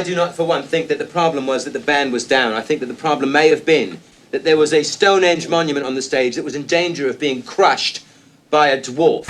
I do not, for one, think that the problem was that the band was down. I think that the problem may have been that there was a Stonehenge monument on the stage that was in danger of being crushed by a dwarf.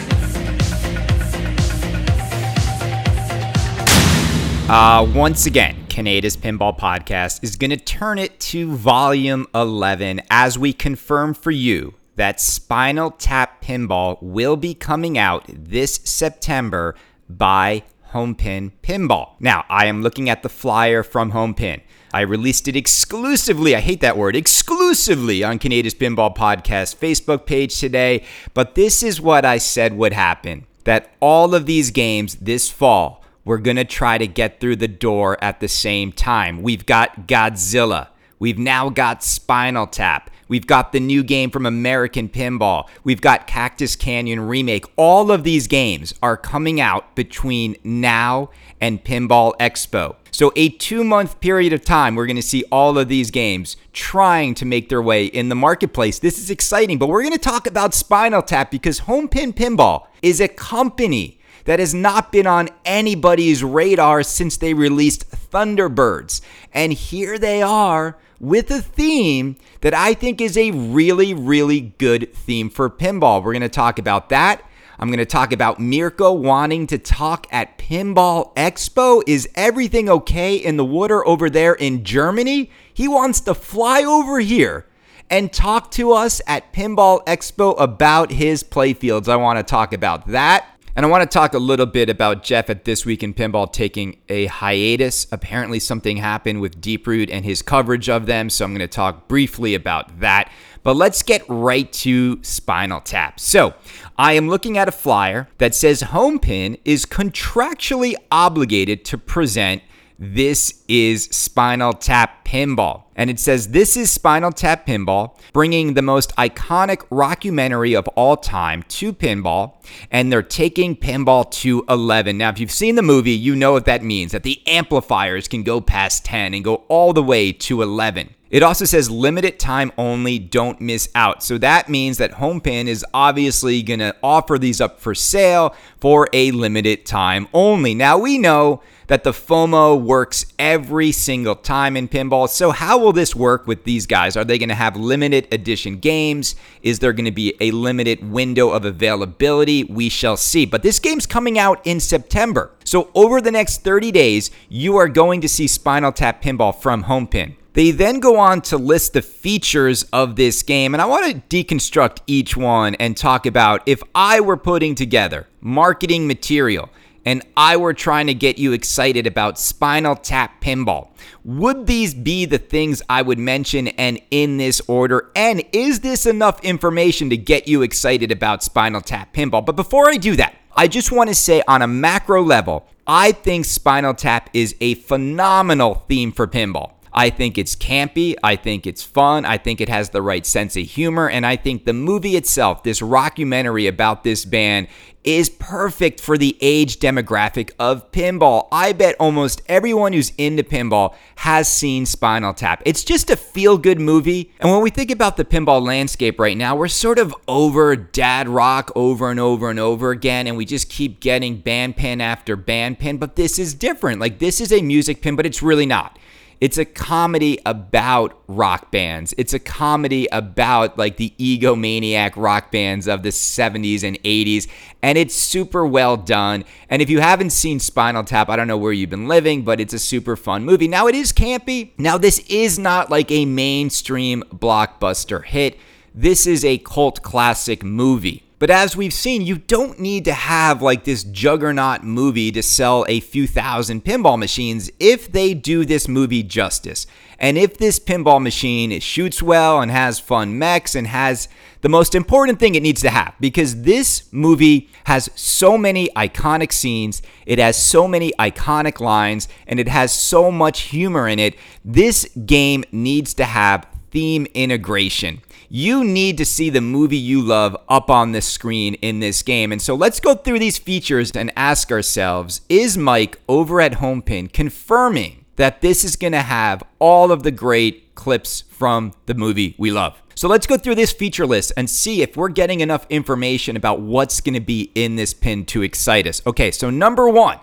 Uh, once again, Kaneda's Pinball Podcast is going to turn it to volume 11 as we confirm for you that Spinal Tap Pinball will be coming out this September by Homepin Pinball. Now, I am looking at the flyer from Homepin. I released it exclusively, I hate that word, exclusively on Kaneda's Pinball Podcast Facebook page today. But this is what I said would happen that all of these games this fall, we're going to try to get through the door at the same time. We've got Godzilla. We've now got Spinal Tap. We've got the new game from American Pinball. We've got Cactus Canyon Remake. All of these games are coming out between now and Pinball Expo. So, a two month period of time, we're going to see all of these games trying to make their way in the marketplace. This is exciting, but we're going to talk about Spinal Tap because Homepin Pinball is a company that has not been on anybody's radar since they released Thunderbirds. And here they are with a theme that I think is a really, really good theme for pinball. We're going to talk about that. I'm going to talk about Mirco wanting to talk at Pinball Expo. Is everything okay in the water over there in Germany? He wants to fly over here and talk to us at Pinball Expo about his playfields. I want to talk about that. And I want to talk a little bit about Jeff at This Week in Pinball taking a hiatus. Apparently, something happened with Deeproot and his coverage of them, so I'm going to talk briefly about that. But let's get right to Spinal Tap. So, I am looking at a flyer that says Homepin is contractually obligated to present this is Spinal Tap Pinball. And it says, This is Spinal Tap Pinball, bringing the most iconic rockumentary of all time to pinball. And they're taking pinball to 11. Now, if you've seen the movie, you know what that means that the amplifiers can go past 10 and go all the way to 11. It also says limited time only, don't miss out. So that means that Homepin is obviously going to offer these up for sale for a limited time only. Now we know that the FOMO works every single time in pinball. So, how will this work with these guys? Are they going to have limited edition games? Is there going to be a limited window of availability? We shall see. But this game's coming out in September. So, over the next 30 days, you are going to see Spinal Tap Pinball from Homepin. They then go on to list the features of this game, and I want to deconstruct each one and talk about if I were putting together marketing material and I were trying to get you excited about Spinal Tap Pinball, would these be the things I would mention and in this order? And is this enough information to get you excited about Spinal Tap Pinball? But before I do that, I just want to say on a macro level, I think Spinal Tap is a phenomenal theme for pinball. I think it's campy. I think it's fun. I think it has the right sense of humor. And I think the movie itself, this rockumentary about this band, is perfect for the age demographic of pinball. I bet almost everyone who's into pinball has seen Spinal Tap. It's just a feel good movie. And when we think about the pinball landscape right now, we're sort of over dad rock over and over and over again. And we just keep getting band pin after band pin. But this is different. Like, this is a music pin, but it's really not. It's a comedy about rock bands. It's a comedy about like the egomaniac rock bands of the 70s and 80s. And it's super well done. And if you haven't seen Spinal Tap, I don't know where you've been living, but it's a super fun movie. Now, it is campy. Now, this is not like a mainstream blockbuster hit. This is a cult classic movie. But as we've seen, you don't need to have like this juggernaut movie to sell a few thousand pinball machines if they do this movie justice. And if this pinball machine shoots well and has fun mechs and has the most important thing it needs to have, because this movie has so many iconic scenes, it has so many iconic lines, and it has so much humor in it. This game needs to have theme integration you need to see the movie you love up on the screen in this game. And so let's go through these features and ask ourselves is Mike over at Homepin confirming that this is going to have all of the great clips from the movie we love? So let's go through this feature list and see if we're getting enough information about what's going to be in this pin to excite us. Okay, so number one,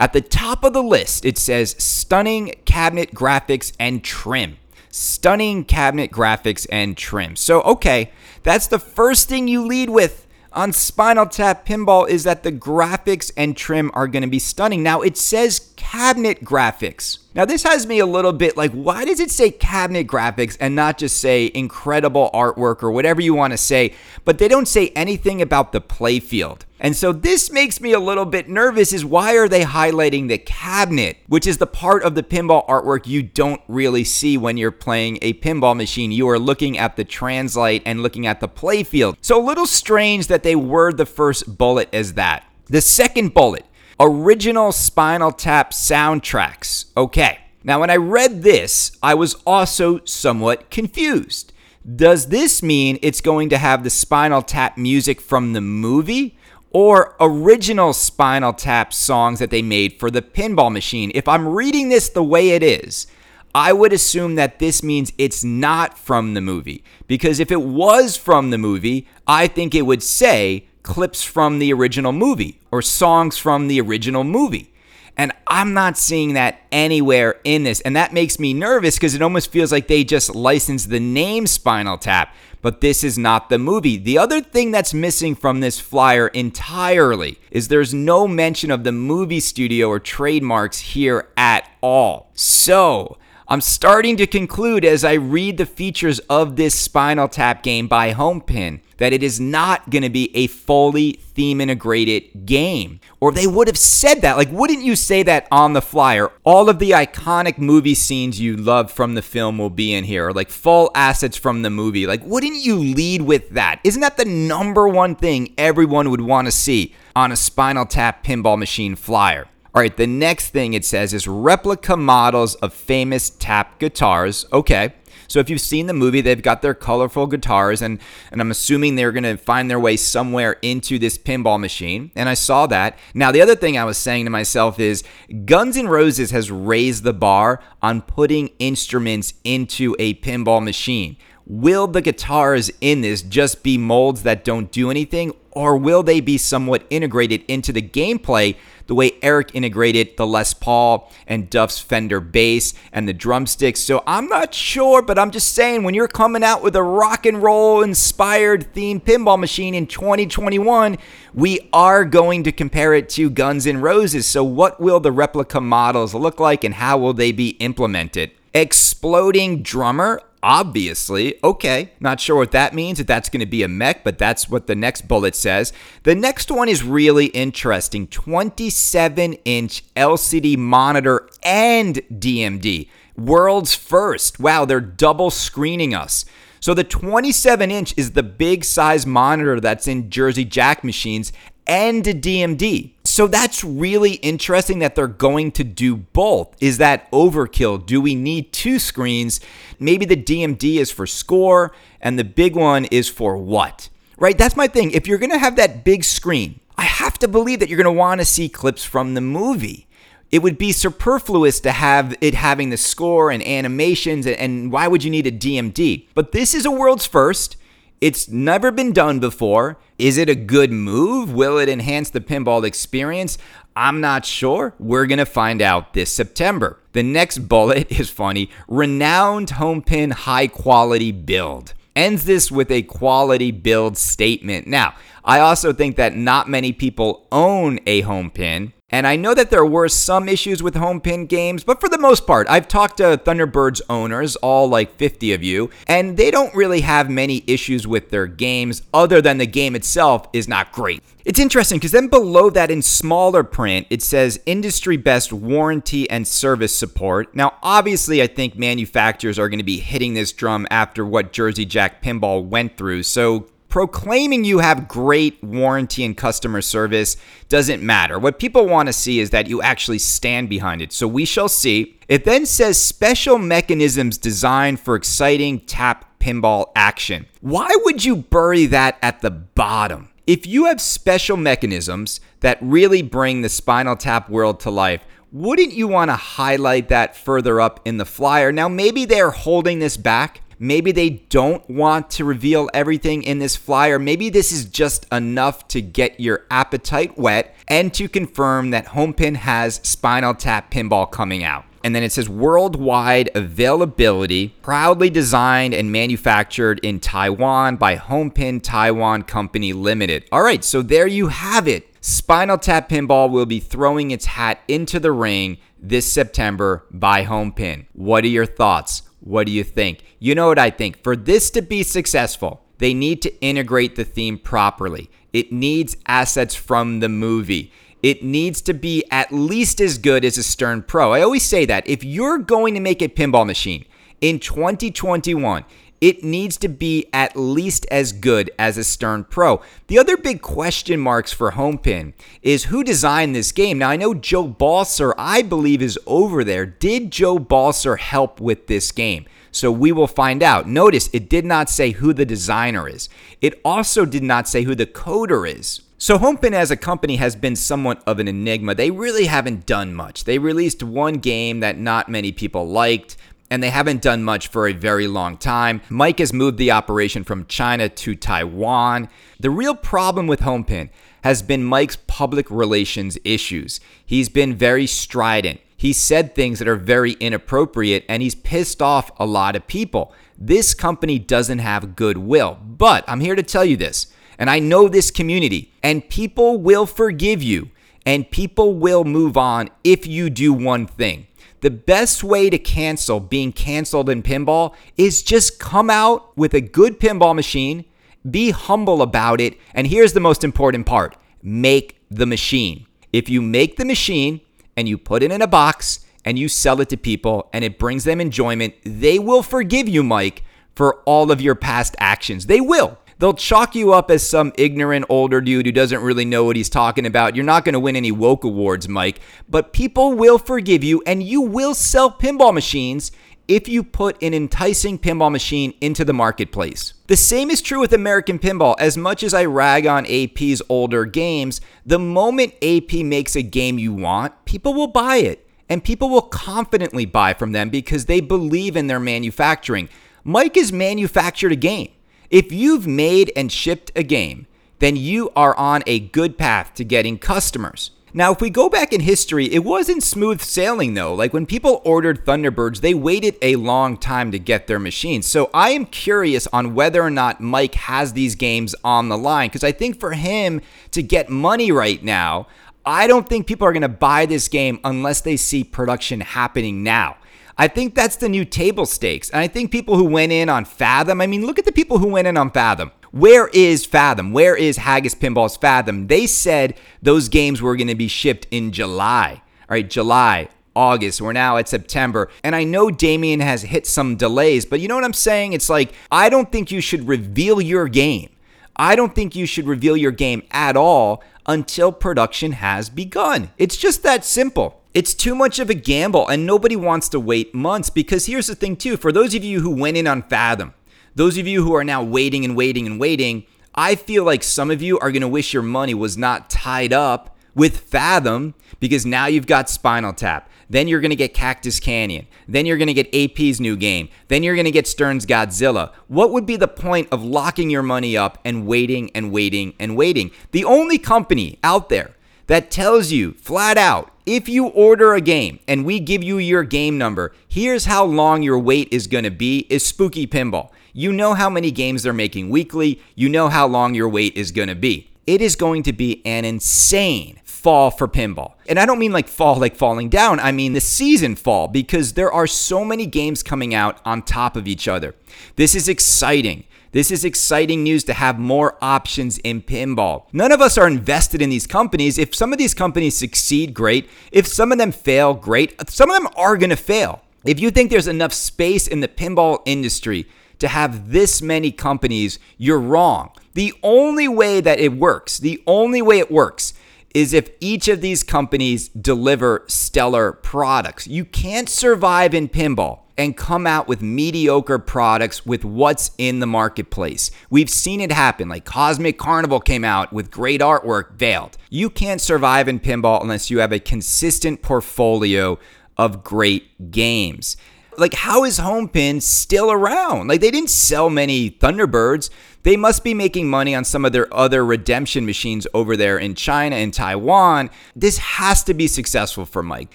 At the top of the list, it says stunning cabinet graphics and trim. Stunning cabinet graphics and trim. So, okay, that's the first thing you lead with on Spinal Tap Pinball is that the graphics and trim are going to be stunning. Now, it says cabinet graphics. Now, this has me a little bit like, why does it say cabinet graphics and not just say incredible artwork or whatever you want to say? But they don't say anything about the playfield. And so this makes me a little bit nervous is why are they highlighting the cabinet, which is the part of the pinball artwork you don't really see when you're playing a pinball machine. You are looking at the translite and looking at the playfield. So a little strange that they word the first bullet as that. The second bullet, original Spinal Tap soundtracks. Okay. Now, when I read this, I was also somewhat confused. Does this mean it's going to have the Spinal Tap music from the movie? or original Spinal Tap songs that they made for the pinball machine. If I'm reading this the way it is, I would assume that this means it's not from the movie. Because if it was from the movie, I think it would say clips from the original movie or songs from the original movie. And I'm not seeing that anywhere in this. And that makes me nervous because it almost feels like they just licensed the name Spinal Tap but this is not the movie. The other thing that's missing from this flyer entirely is there's no mention of the movie studio or trademarks here at all. So, I'm starting to conclude as I read the features of this Spinal Tap game by Homepin that it is not going to be a fully theme integrated game. Or they would have said that. Like, wouldn't you say that on the flyer? All of the iconic movie scenes you love from the film will be in here, or like full assets from the movie. Like, wouldn't you lead with that? Isn't that the number one thing everyone would want to see on a Spinal Tap pinball machine flyer? All right, the next thing it says is replica models of famous tap guitars. Okay. So if you've seen the movie, they've got their colorful guitars, and, and I'm assuming they're going to find their way somewhere into this pinball machine. And I saw that. Now, the other thing I was saying to myself is Guns N' Roses has raised the bar on putting instruments into a pinball machine. Will the guitars in this just be molds that don't do anything, or will they be somewhat integrated into the gameplay the way Eric integrated the Les Paul and Duff's Fender bass and the drumsticks. So I'm not sure, but I'm just saying when you're coming out with a rock and roll inspired themed pinball machine in 2021, we are going to compare it to Guns N' Roses. So what will the replica models look like and how will they be implemented? Exploding drummer, obviously. Okay, not sure what that means, if that's going to be a mech, but that's what the next bullet says. The next one is really interesting 27 inch LCD monitor and DMD. World's first. Wow, they're double screening us. So the 27 inch is the big size monitor that's in Jersey Jack machines and a DMD. So that's really interesting that they're going to do both. Is that overkill? Do we need two screens? Maybe the DMD is for score and the big one is for what? Right? That's my thing. If you're going to have that big screen, I have to believe that you're going to want to see clips from the movie. It would be superfluous to have it having the score and animations, and why would you need a DMD? But this is a world's first. It's never been done before. Is it a good move? Will it enhance the pinball experience? I'm not sure. We're going to find out this September. The next bullet is funny renowned Homepin high quality build. Ends this with a quality build statement. Now, I also think that not many people own a home pin. And I know that there were some issues with Homepin games, but for the most part, I've talked to Thunderbird's owners, all like 50 of you, and they don't really have many issues with their games other than the game itself is not great. It's interesting because then below that in smaller print, it says industry best warranty and service support. Now, obviously, I think manufacturers are going to be hitting this drum after what Jersey Jack Pinball went through. So proclaiming you have great warranty and customer service doesn't matter. What people want to see is that you actually stand behind it. So we shall see. It then says special mechanisms designed for exciting tap pinball action. Why would you bury that at the bottom? If you have special mechanisms that really bring the Spinal Tap world to life, wouldn't you want to highlight that further up in the flyer? Now, maybe they're holding this back Maybe they don't want to reveal everything in this flyer. Maybe this is just enough to get your appetite wet and to confirm that Homepin has Spinal Tap Pinball coming out. And then it says worldwide availability, proudly designed and manufactured in Taiwan by Homepin Taiwan Company Limited. All right, so there you have it. Spinal Tap Pinball will be throwing its hat into the ring this September by Homepin. What are your thoughts? What do you think? You know what I think. For this to be successful, they need to integrate the theme properly. It needs assets from the movie. It needs to be at least as good as a Stern Pro. I always say that. If you're going to make a pinball machine in 2021, it needs to be at least as good as a Stern Pro. The other big question marks for Homepin is who designed this game. Now, I know Joe Balcer, I believe, is over there. Did Joe Balcer help with this game? So we will find out. Notice it did not say who the designer is, it also did not say who the coder is. So Homepin as a company has been somewhat of an enigma. They really haven't done much. They released one game that not many people liked and they haven't done much for a very long time. Mike has moved the operation from China to Taiwan. The real problem with Homepin has been Mike's public relations issues. He's been very strident. He said things that are very inappropriate and he's pissed off a lot of people. This company doesn't have goodwill. But I'm here to tell you this, and I know this community, and people will forgive you and people will move on if you do one thing. The best way to cancel being canceled in pinball is just come out with a good pinball machine, be humble about it, and here's the most important part make the machine. If you make the machine and you put it in a box and you sell it to people and it brings them enjoyment, they will forgive you, Mike, for all of your past actions. They will. They'll chalk you up as some ignorant older dude who doesn't really know what he's talking about. You're not going to win any woke awards, Mike, but people will forgive you and you will sell pinball machines if you put an enticing pinball machine into the marketplace. The same is true with American Pinball. As much as I rag on AP's older games, the moment AP makes a game you want, people will buy it. And people will confidently buy from them because they believe in their manufacturing. Mike has manufactured a game. If you've made and shipped a game, then you are on a good path to getting customers. Now, if we go back in history, it wasn't smooth sailing though. Like when people ordered Thunderbirds, they waited a long time to get their machines. So I am curious on whether or not Mike has these games on the line because I think for him to get money right now, I don't think people are going to buy this game unless they see production happening now. I think that's the new table stakes. And I think people who went in on Fathom, I mean, look at the people who went in on Fathom. Where is Fathom? Where is Haggis Pinball's Fathom? They said those games were going to be shipped in July. All right, July, August. We're now at September. And I know Damien has hit some delays, but you know what I'm saying? It's like, I don't think you should reveal your game. I don't think you should reveal your game at all until production has begun. It's just that simple. It's too much of a gamble, and nobody wants to wait months because here's the thing, too. For those of you who went in on Fathom, those of you who are now waiting and waiting and waiting, I feel like some of you are going to wish your money was not tied up with Fathom because now you've got Spinal Tap. Then you're going to get Cactus Canyon. Then you're going to get AP's new game. Then you're going to get Stern's Godzilla. What would be the point of locking your money up and waiting and waiting and waiting? The only company out there that tells you flat out if you order a game and we give you your game number, here's how long your wait is going to be is Spooky Pinball. You know how many games they're making weekly, you know how long your wait is going to be. It is going to be an insane fall for pinball. And I don't mean like fall like falling down, I mean the season fall because there are so many games coming out on top of each other. This is exciting. This is exciting news to have more options in pinball. None of us are invested in these companies. If some of these companies succeed, great. If some of them fail, great. Some of them are going to fail. If you think there's enough space in the pinball industry to have this many companies, you're wrong. The only way that it works, the only way it works is if each of these companies deliver stellar products. You can't survive in pinball and come out with mediocre products with what's in the marketplace. We've seen it happen. Like Cosmic Carnival came out with great artwork veiled. You can't survive in pinball unless you have a consistent portfolio of great games. Like how is Homepin still around? Like they didn't sell many Thunderbirds. They must be making money on some of their other redemption machines over there in China and Taiwan. This has to be successful for Mike.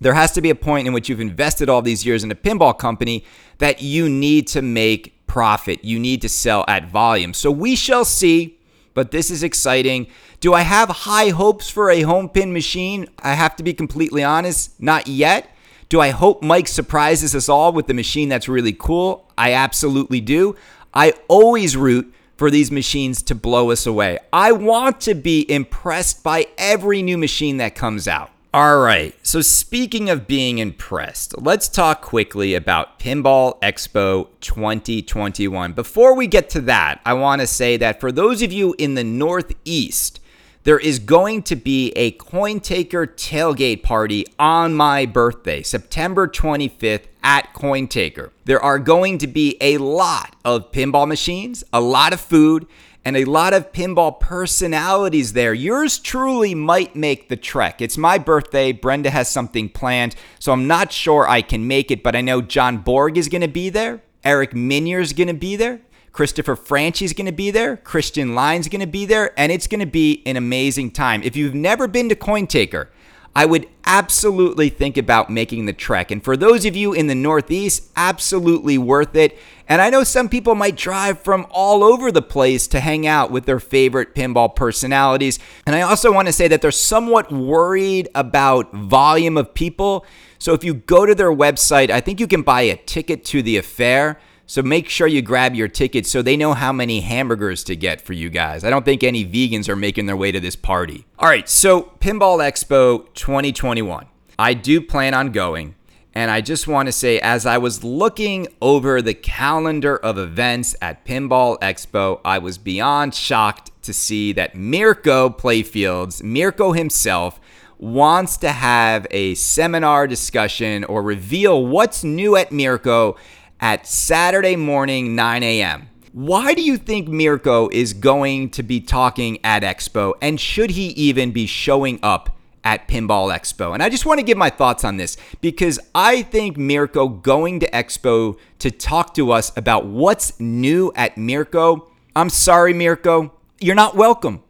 There has to be a point in which you've invested all these years in a pinball company that you need to make profit. You need to sell at volume. So we shall see, but this is exciting. Do I have high hopes for a Homepin machine? I have to be completely honest, not yet. Do I hope Mike surprises us all with the machine that's really cool? I absolutely do. I always root for these machines to blow us away. I want to be impressed by every new machine that comes out. All right, so speaking of being impressed, let's talk quickly about Pinball Expo 2021. Before we get to that, I want to say that for those of you in the Northeast, there is going to be a coin taker tailgate party on my birthday, September 25th at Coin Taker. There are going to be a lot of pinball machines, a lot of food, and a lot of pinball personalities there. Yours truly might make the trek. It's my birthday. Brenda has something planned, so I'm not sure I can make it, but I know John Borg is going to be there. Eric Meunier is going to be there. Christopher Franchi's going to be there. Christian Line's going to be there. And it's going to be an amazing time. If you've never been to CoinTaker, I would absolutely think about making the trek. And for those of you in the Northeast, absolutely worth it. And I know some people might drive from all over the place to hang out with their favorite pinball personalities. And I also want to say that they're somewhat worried about volume of people. So if you go to their website, I think you can buy a ticket to the affair. So make sure you grab your ticket so they know how many hamburgers to get for you guys. I don't think any vegans are making their way to this party. All right, so Pinball Expo 2021. I do plan on going. And I just want to say, as I was looking over the calendar of events at Pinball Expo, I was beyond shocked to see that Mirco Playfields, Mirco himself, wants to have a seminar discussion or reveal what's new at Mirco at Saturday morning, 9 a.m. Why do you think Mirco is going to be talking at Expo, and should he even be showing up at Pinball Expo? And I just want to give my thoughts on this because I think Mirco going to Expo to talk to us about what's new at Mirco. I'm sorry, Mirco, you're not welcome.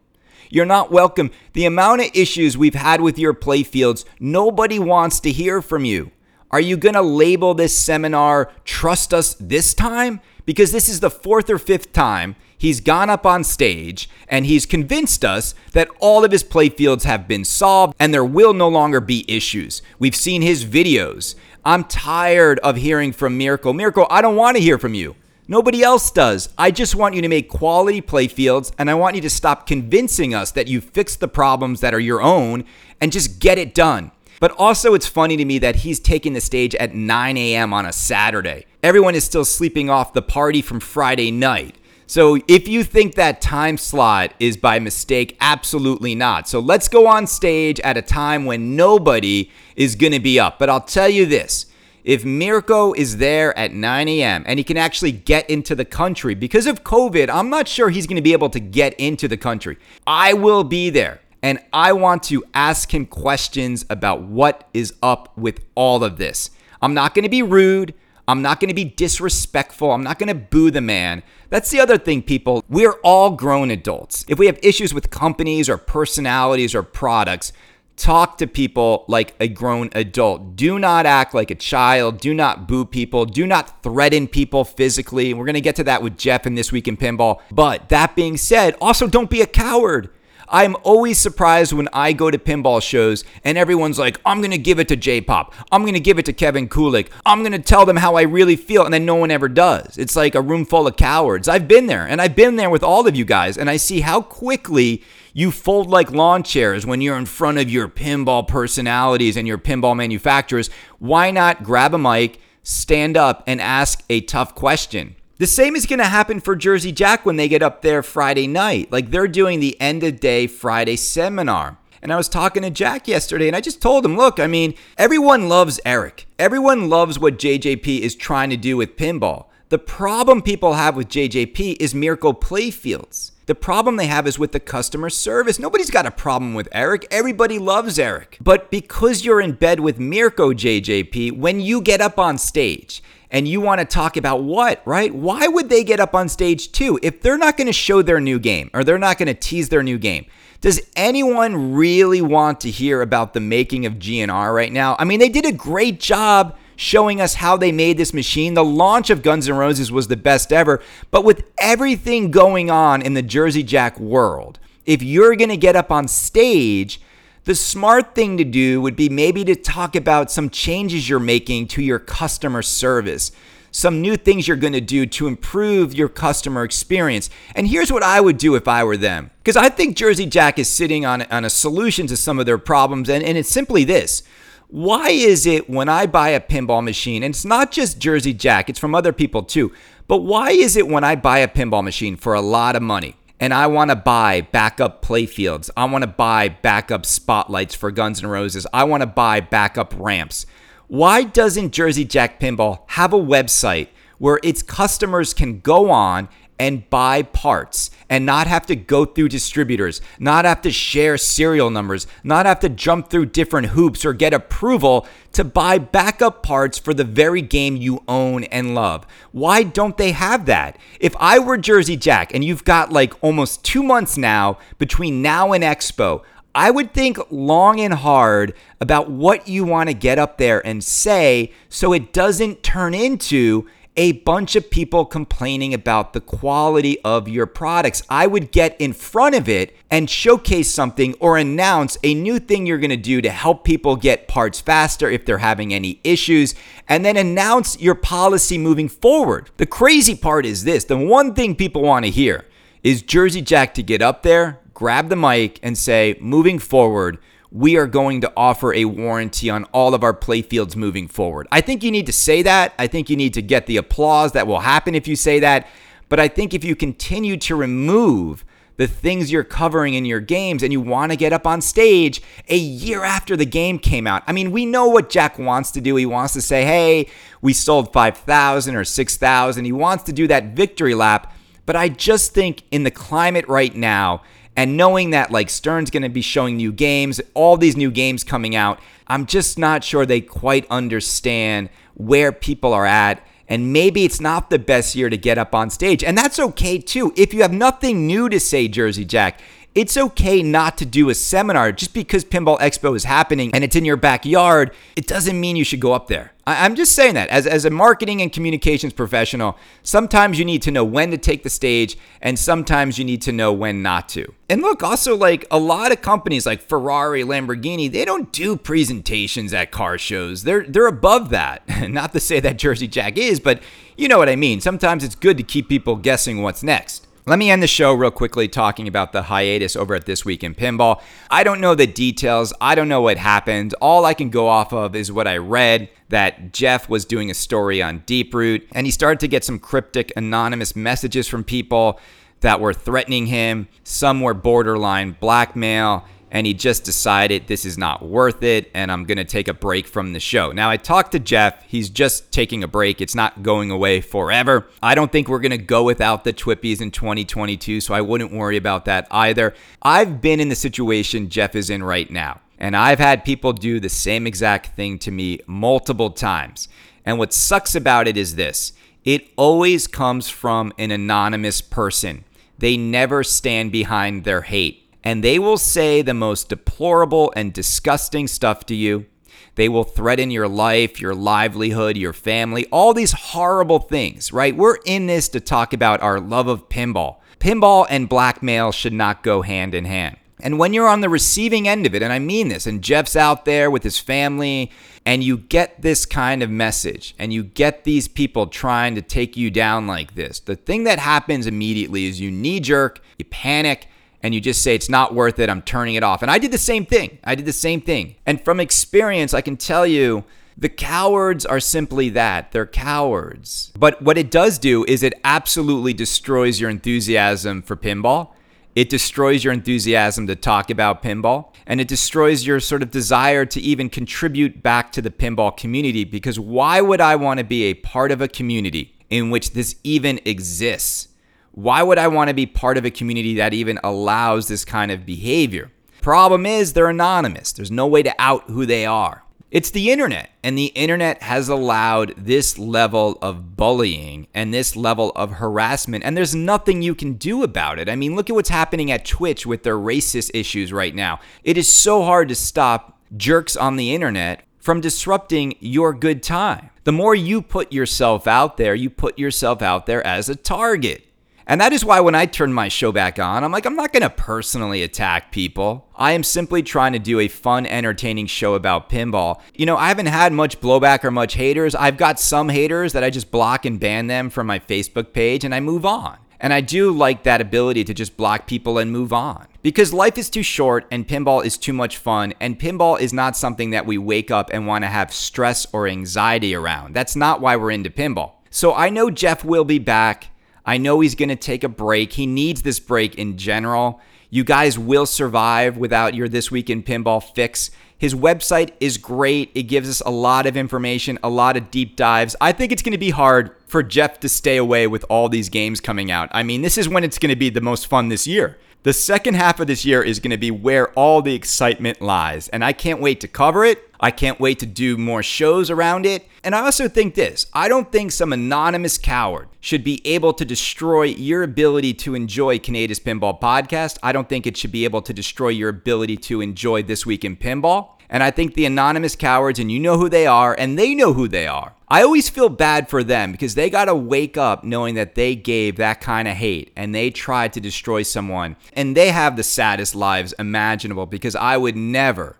You're not welcome. The amount of issues we've had with your playfields, nobody wants to hear from you. Are you going to label this seminar Trust Us this time? Because this is the fourth or fifth time he's gone up on stage and he's convinced us that all of his playfields have been solved and there will no longer be issues. We've seen his videos. I'm tired of hearing from Mirco. Mirco, I don't want to hear from you. Nobody else does. I just want you to make quality playfields and I want you to stop convincing us that you fixed the problems that are your own and just get it done. But also, it's funny to me that he's taking the stage at 9 a.m. on a Saturday. Everyone is still sleeping off the party from Friday night. So if you think that time slot is by mistake, absolutely not. So let's go on stage at a time when nobody is going to be up. But I'll tell you this if Mirco is there at 9 a.m. and he can actually get into the country, because of COVID, I'm not sure he's going to be able to get into the country. I will be there and I want to ask him questions about what is up with all of this. I'm not going to be rude. I'm not going to be disrespectful. I'm not going to boo the man. That's the other thing, people. We're all grown adults. If we have issues with companies or personalities or products, talk to people like a grown adult. Do not act like a child. Do not boo people. Do not threaten people physically. We're going to get to that with Jeff in This Week in Pinball. But that being said, also don't be a coward. I'm always surprised when I go to pinball shows and everyone's like, I'm going to give it to J Pop. I'm going to give it to Kevin Kulek. I'm going to tell them how I really feel. And then no one ever does. It's like a room full of cowards. I've been there and I've been there with all of you guys. And I see how quickly you fold like lawn chairs when you're in front of your pinball personalities and your pinball manufacturers. Why not grab a mic, stand up, and ask a tough question? The same is going to happen for Jersey Jack when they get up there Friday night. Like they're doing the end of day Friday seminar. And I was talking to Jack yesterday and I just told him, look, I mean, everyone loves Eric. Everyone loves what JJP is trying to do with pinball. The problem people have with JJP is Mirco Playfields. The problem they have is with the customer service. Nobody's got a problem with Eric. Everybody loves Eric. But because you're in bed with Mirco JJP, when you get up on stage and you want to talk about what, right? Why would they get up on stage too if they're not going to show their new game or they're not going to tease their new game? Does anyone really want to hear about the making of GNR right now? I mean, they did a great job showing us how they made this machine. The launch of Guns N' Roses was the best ever, but with everything going on in the Jersey Jack world, if you're going to get up on stage, the smart thing to do would be maybe to talk about some changes you're making to your customer service, some new things you're going to do to improve your customer experience. And here's what I would do if I were them. Because I think Jersey Jack is sitting on, on a solution to some of their problems, and, and it's simply this. Why is it when I buy a pinball machine, and it's not just Jersey Jack, it's from other people too, but why is it when I buy a pinball machine for a lot of money, and I want to buy backup playfields. I want to buy backup spotlights for Guns N' Roses. I want to buy backup ramps. Why doesn't Jersey Jack Pinball have a website where its customers can go on and buy parts and not have to go through distributors, not have to share serial numbers, not have to jump through different hoops or get approval to buy backup parts for the very game you own and love. Why don't they have that? If I were Jersey Jack and you've got like almost two months now between now and Expo, I would think long and hard about what you want to get up there and say so it doesn't turn into a bunch of people complaining about the quality of your products. I would get in front of it and showcase something or announce a new thing you're going to do to help people get parts faster if they're having any issues, and then announce your policy moving forward. The crazy part is this the one thing people want to hear is Jersey Jack to get up there, grab the mic, and say, moving forward, we are going to offer a warranty on all of our playfields moving forward. I think you need to say that. I think you need to get the applause that will happen if you say that. But I think if you continue to remove the things you're covering in your games and you want to get up on stage a year after the game came out. I mean, we know what Jack wants to do. He wants to say, hey, we sold 5,000 or 6,000. He wants to do that victory lap. But I just think in the climate right now, and knowing that like Stern's going to be showing new games, all these new games coming out, I'm just not sure they quite understand where people are at. And maybe it's not the best year to get up on stage. And that's okay too. If you have nothing new to say, Jersey Jack, it's okay not to do a seminar just because Pinball Expo is happening and it's in your backyard. It doesn't mean you should go up there. I- am just saying that as, as a marketing and communications professional, sometimes you need to know when to take the stage and sometimes you need to know when not to. And look, also like a lot of companies like Ferrari, Lamborghini, they don't do presentations at car shows. They're they're above that. not to say that Jersey Jack is, but you know what I mean. Sometimes it's good to keep people guessing what's next. Let me end the show real quickly talking about the hiatus over at This Week in Pinball. I don't know the details. I don't know what happened. All I can go off of is what I read that Jeff was doing a story on Deeproot and he started to get some cryptic anonymous messages from people that were threatening him. Some were borderline blackmail and he just decided this is not worth it and I'm going to take a break from the show. Now, I talked to Jeff. He's just taking a break. It's not going away forever. I don't think we're going to go without the Twippies in 2022, so I wouldn't worry about that either. I've been in the situation Jeff is in right now, and I've had people do the same exact thing to me multiple times. And what sucks about it is this it always comes from an anonymous person. They never stand behind their hate and they will say the most deplorable and disgusting stuff to you. They will threaten your life, your livelihood, your family, all these horrible things, right? We're in this to talk about our love of pinball. Pinball and blackmail should not go hand in hand. And when you're on the receiving end of it, and I mean this, and Jeff's out there with his family, and you get this kind of message, and you get these people trying to take you down like this, the thing that happens immediately is you knee jerk, you panic, and you just say it's not worth it, I'm turning it off. And I did the same thing. I did the same thing. And from experience, I can tell you the cowards are simply that. They're cowards. But what it does do is it absolutely destroys your enthusiasm for pinball. It destroys your enthusiasm to talk about pinball, and it destroys your sort of desire to even contribute back to the pinball community. Because why would I want to be a part of a community in which this even exists? Why would I want to be part of a community that even allows this kind of behavior? Problem is, they're anonymous. There's no way to out who they are. It's the internet, and the internet has allowed this level of bullying and this level of harassment, and there's nothing you can do about it. I mean, look at what's happening at Twitch with their racist issues right now. It is so hard to stop jerks on the internet from disrupting your good time. The more you put yourself out there, you put yourself out there as a target. And that is why when I turn my show back on, I'm like, I'm not going to personally attack people. I am simply trying to do a fun, entertaining show about pinball. You know, I haven't had much blowback or much haters. I've got some haters that I just block and ban them from my Facebook page and I move on. And I do like that ability to just block people and move on. Because life is too short and pinball is too much fun, and pinball is not something that we wake up and want to have stress or anxiety around. That's not why we're into pinball. So I know Jeff will be back. I know he's going to take a break. He needs this break in general. You guys will survive without your This Week in Pinball fix. His website is great. It gives us a lot of information, a lot of deep dives. I think it's going to be hard for Jeff to stay away with all these games coming out. I mean, this is when it's going to be the most fun this year. The second half of this year is going to be where all the excitement lies, and I can't wait to cover it. I can't wait to do more shows around it. And I also think this I don't think some anonymous coward should be able to destroy your ability to enjoy Kaneda's Pinball Podcast. I don't think it should be able to destroy your ability to enjoy This Week in Pinball. And I think the anonymous cowards, and you know who they are, and they know who they are. I always feel bad for them because they got to wake up knowing that they gave that kind of hate and they tried to destroy someone. And they have the saddest lives imaginable because I would never,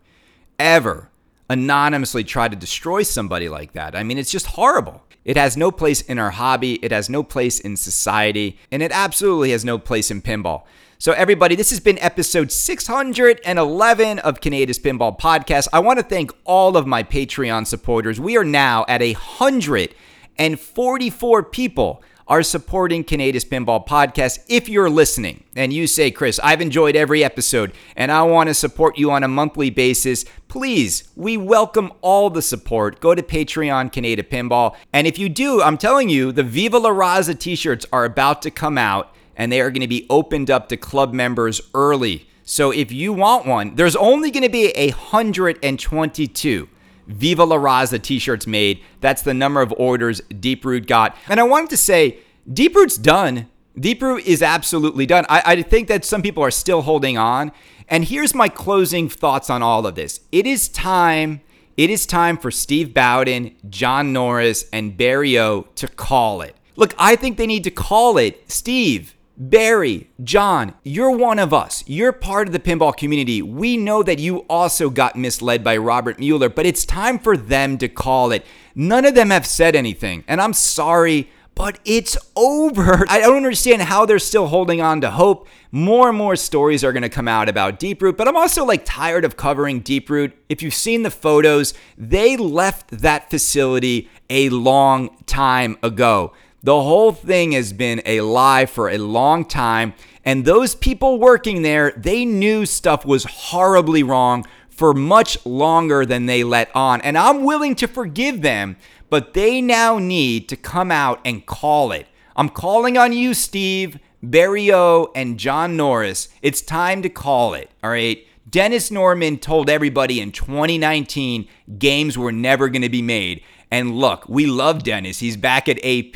ever anonymously try to destroy somebody like that. I mean, it's just horrible. It has no place in our hobby, it has no place in society, and it absolutely has no place in pinball. So, everybody, this has been episode 611 of Kaneda's Pinball Podcast. I want to thank all of my Patreon supporters. We are now at a 144 people are supporting Kaneda's Pinball Podcast. If you're listening and you say, Chris, I've enjoyed every episode and I want to support you on a monthly basis, please, we welcome all the support. Go to Patreon, Kaneda Pinball. And if you do, I'm telling you, the Viva La Raza t shirts are about to come out and they are going to be opened up to club members early. So if you want one, there's only going to be a 122. Viva La Raza t shirts made. That's the number of orders Deeproot got. And I wanted to say, Deeproot's done. Deeproot is absolutely done. I, I think that some people are still holding on. And here's my closing thoughts on all of this it is time. It is time for Steve Bowden, John Norris, and Barry O to call it. Look, I think they need to call it. Steve, Barry, John, you're one of us. You're part of the pinball community. We know that you also got misled by Robert Mueller, but it's time for them to call it. None of them have said anything, and I'm sorry, but it's over. I don't understand how they're still holding on to hope. More and more stories are going to come out about Deeproot, but I'm also like tired of covering Deeproot. If you've seen the photos, they left that facility a long time ago. The whole thing has been a lie for a long time. And those people working there, they knew stuff was horribly wrong for much longer than they let on. And I'm willing to forgive them, but they now need to come out and call it. I'm calling on you, Steve, Barry O, and John Norris. It's time to call it, all right? Dennis Nordman told everybody in 2019 games were never going to be made. And look, we love Dennis. He's back at AP.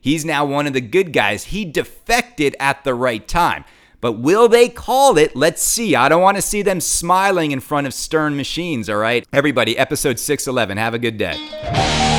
He's now one of the good guys. He defected at the right time. But will they call it? Let's see. I don't want to see them smiling in front of stern machines, all right? Everybody, episode 611. Have a good day.